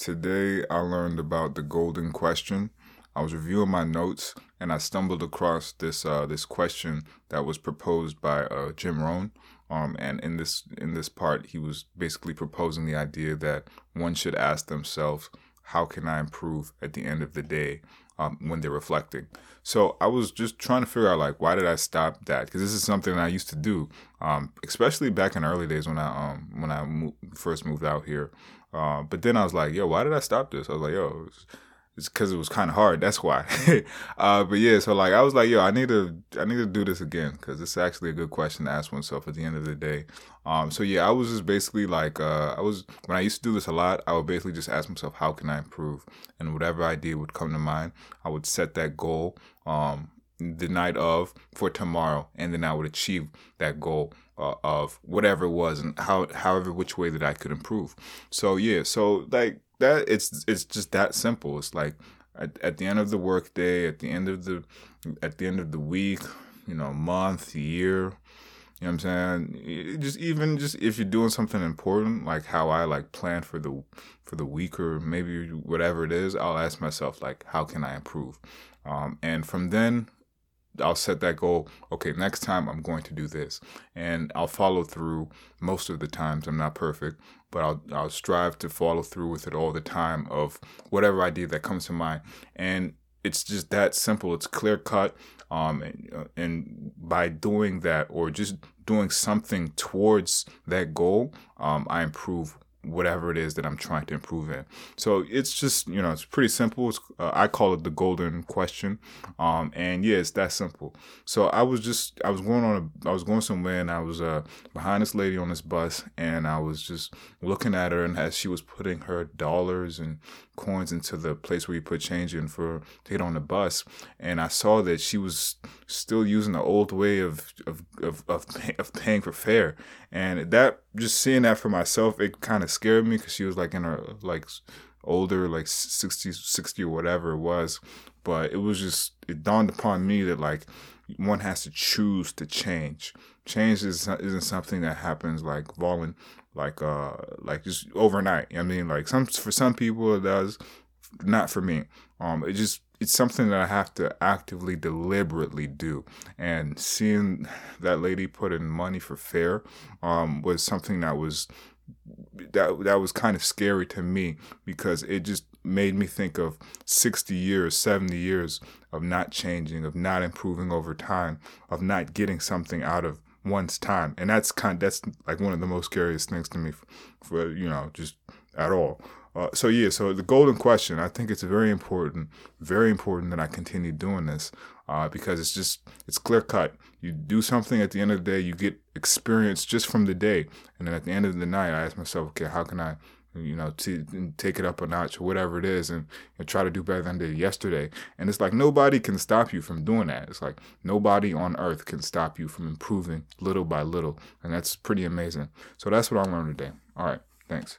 Today I learned about the golden question. I was reviewing my notes and I stumbled across this uh, this question that was proposed by uh, Jim Rohn. Um, and in this in this part, he was basically proposing the idea that one should ask themselves, "How can I improve at the end of the day?" Um, when they're reflecting. So I was just trying to figure out like why did I stop that? Because this is something I used to do, um, especially back in early days when I um, when I mo- first moved out here. Uh, but then I was like, yo, why did I stop this? I was like, yo, because it was kind of hard. That's why. uh, but yeah, so like I was like, yo, I need to I need to do this again because it's actually a good question to ask oneself at the end of the day. Um, so yeah, I was just basically like uh, I was when I used to do this a lot. I would basically just ask myself, how can I improve? And whatever idea would come to mind, I would set that goal. Um, the night of for tomorrow and then I would achieve that goal uh, of whatever it was and how however which way that I could improve. So yeah, so like that it's it's just that simple. It's like at, at the end of the workday, at the end of the at the end of the week, you know, month, year, you know what I'm saying? Just even just if you're doing something important, like how I like plan for the for the week or maybe whatever it is, I'll ask myself like, how can I improve? Um, and from then I'll set that goal. Okay, next time I'm going to do this, and I'll follow through. Most of the times, I'm not perfect, but I'll I'll strive to follow through with it all the time of whatever idea that comes to mind. And it's just that simple. It's clear cut. Um, and, uh, and by doing that, or just doing something towards that goal, um, I improve whatever it is that I'm trying to improve in. So it's just, you know, it's pretty simple. It's, uh, I call it the golden question. Um, and yeah, it's that simple. So I was just, I was going on, a, I was going somewhere and I was uh, behind this lady on this bus and I was just looking at her and as she was putting her dollars and coins into the place where you put change in for to get on the bus. And I saw that she was still using the old way of, of, of, of, of paying for fare. And that, just seeing that for myself, it kind of scared me because she was like in her like older, like 60, 60 or whatever it was. But it was just, it dawned upon me that like one has to choose to change. Change is, isn't something that happens like volunt, like, uh, like just overnight. I mean, like some, for some people it does, not for me. Um, it just, it's something that I have to actively, deliberately do. And seeing that lady put in money for fare um, was something that was that that was kind of scary to me because it just made me think of 60 years 70 years of not changing of not improving over time of not getting something out of one's time. And that's kind that's like one of the most scariest things to me for, for you know just at all. Uh, so yeah so the golden question i think it's very important very important that i continue doing this uh, because it's just it's clear cut. You do something at the end of the day, you get experience just from the day, and then at the end of the night, I ask myself, okay, how can I, you know, t- take it up a notch or whatever it is, and, and try to do better than did yesterday. And it's like nobody can stop you from doing that. It's like nobody on earth can stop you from improving little by little, and that's pretty amazing. So that's what I learned today. All right, thanks.